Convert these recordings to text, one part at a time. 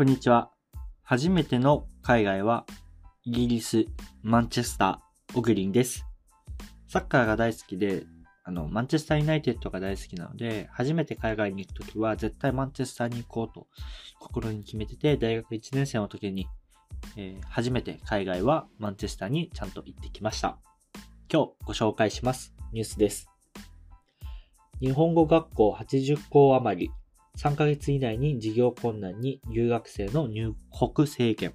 こんにちは。初めての海外はイギリス、マンチェスター、オグリンです。サッカーが大好きで、あの、マンチェスターユナイテッドが大好きなので、初めて海外に行くときは絶対マンチェスターに行こうと心に決めてて、大学1年生の時に、えー初めて海外はマンチェスターにちゃんと行ってきました。今日ご紹介します。ニュースです。日本語学校80校余り、3ヶ月以内に授業困難に留学生の入国制限。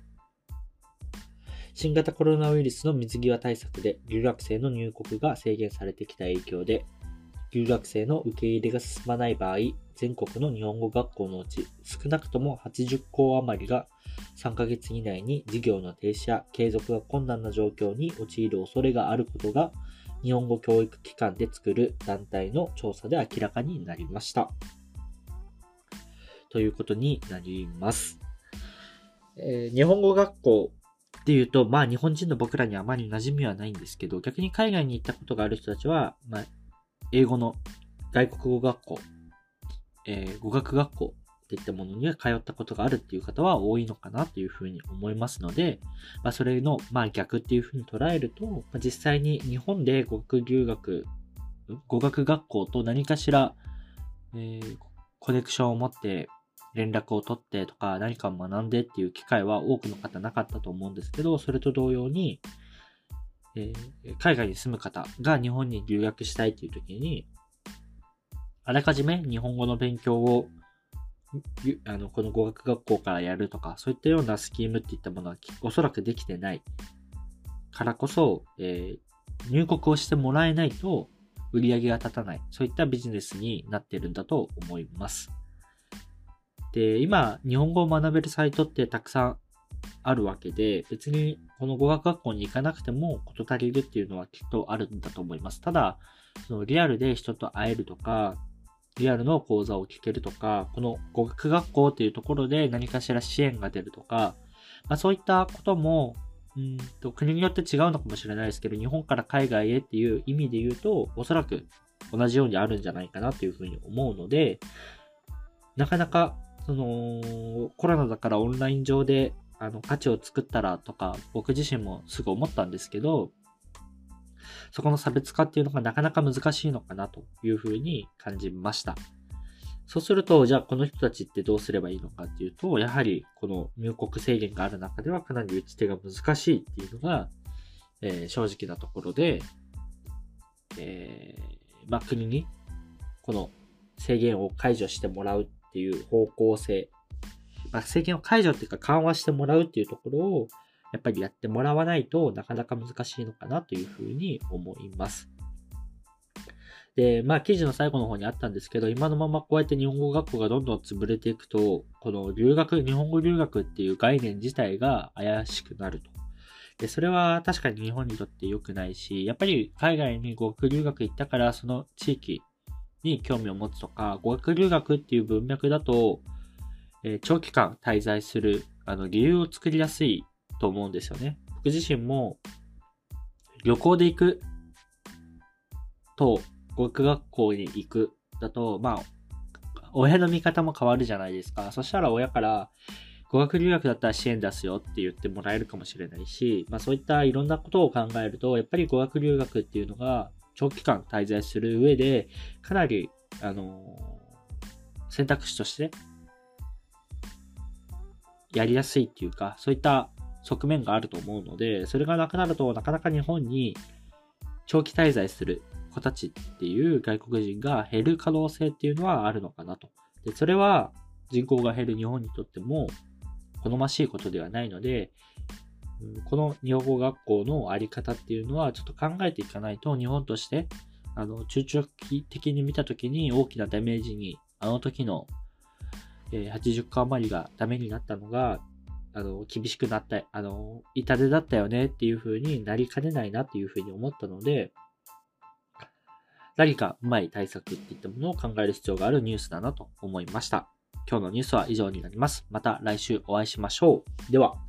新型コロナウイルスの水際対策で留学生の入国が制限されてきた影響で、留学生の受け入れが進まない場合、全国の日本語学校のうち少なくとも80校余りが3ヶ月以内に授業の停止や継続が困難な状況に陥る恐れがあることが日本語教育機関で作る団体の調査で明らかになりました。ということになります。えー日本語学校っていうと、まあ日本人の僕らにあまり馴染みはないんですけど、逆に海外に行ったことがある人たちは、まあ、英語の外国語学校、えー語学学校っていったものには通ったことがあるっていう方は多いのかなというふうに思いますので、まあそれの、まあ逆っていうふうに捉えると、まあ、実際に日本で語学留学、語学学校と何かしら、えーコネクションを持って連絡を取ってとか何かを学んでっていう機会は多くの方なかったと思うんですけど、それと同様に、えー海外に住む方が日本に留学したいっていう時に、あらかじめ日本語の勉強をあのこの語学学校からやるとか、そういったようなスキームっていったものはおそらくできてないからこそ、えー入国をしてもらえないと売り上げが立たない、そういったビジネスになってるんだと思います。で、今、日本語を学べるサイトってたくさんあるわけで、別にこの語学学校に行かなくても事足りるっていうのはきっとあるんだと思います。ただ、そのリアルで人と会えるとか、リアルの講座を聞けるとか、この語学学校っていうところで何かしら支援が出るとか、まあ、そういったことも、うんと国によって違うのかもしれないですけど、日本から海外へっていう意味で言うと、おそらく同じようにあるんじゃないかなというふうに思うので、なかなか、その、コロナだからオンライン上で、あの、価値を作ったらとか、僕自身もすぐ思ったんですけど、そこの差別化っていうのがなかなか難しいのかなというふうに感じました。そうすると、じゃあこの人たちってどうすればいいのかっていうと、やはりこの入国制限がある中ではかなり打ち手が難しいっていうのが、えー正直なところで、えーまあ、国にこの制限を解除してもらうっていう方向性、まあ、制限を解除っていうか緩和してもらうっていうところをやっぱりやってもらわないとなかなか難しいのかなというふうに思います。で、まあ記事の最後の方にあったんですけど、今のままこうやって日本語学校がどんどん潰れていくと、この留学、日本語留学っていう概念自体が怪しくなると。で、それは確かに日本にとって良くないし、やっぱり海外に語学留学行ったからその地域に興味を持つとか、語学留学っていう文脈だと、えー長期間滞在するあの理由を作りやすいと思うんですよね。僕自身も旅行で行くと語学学校に行くだと、まあ、親の見方も変わるじゃないですか。そしたら親から語学留学だったら支援出すよって言ってもらえるかもしれないし、まあそういったいろんなことを考えると、やっぱり語学留学っていうのが長期間滞在する上で、かなり、あの選択肢としてやりやすいっていうか、そういった側面があると思うので、それがなくなるとなかなか日本に長期滞在する子たちっていう外国人が減る可能性っていうのはあるのかなと。で、それは人口が減る日本にとっても好ましいことではないので、この日本語学校のあり方っていうのはちょっと考えていかないと日本としてあの中長期的に見たときに大きなダメージにあの時の、え80個余りがダメになったのがあの厳しくなったあの痛手だったよねっていう風になりかねないなっていう風に思ったので何かうまい対策っていったものを考える必要があるニュースだなと思いました。今日のニュースは以上になります。また来週お会いしましょう。では。